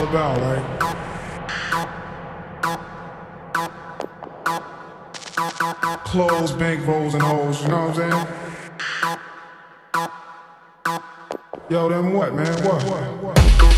all about, right? Clothes, bankrolls, and hoes, you know what I'm saying? Yo, then what, man? What?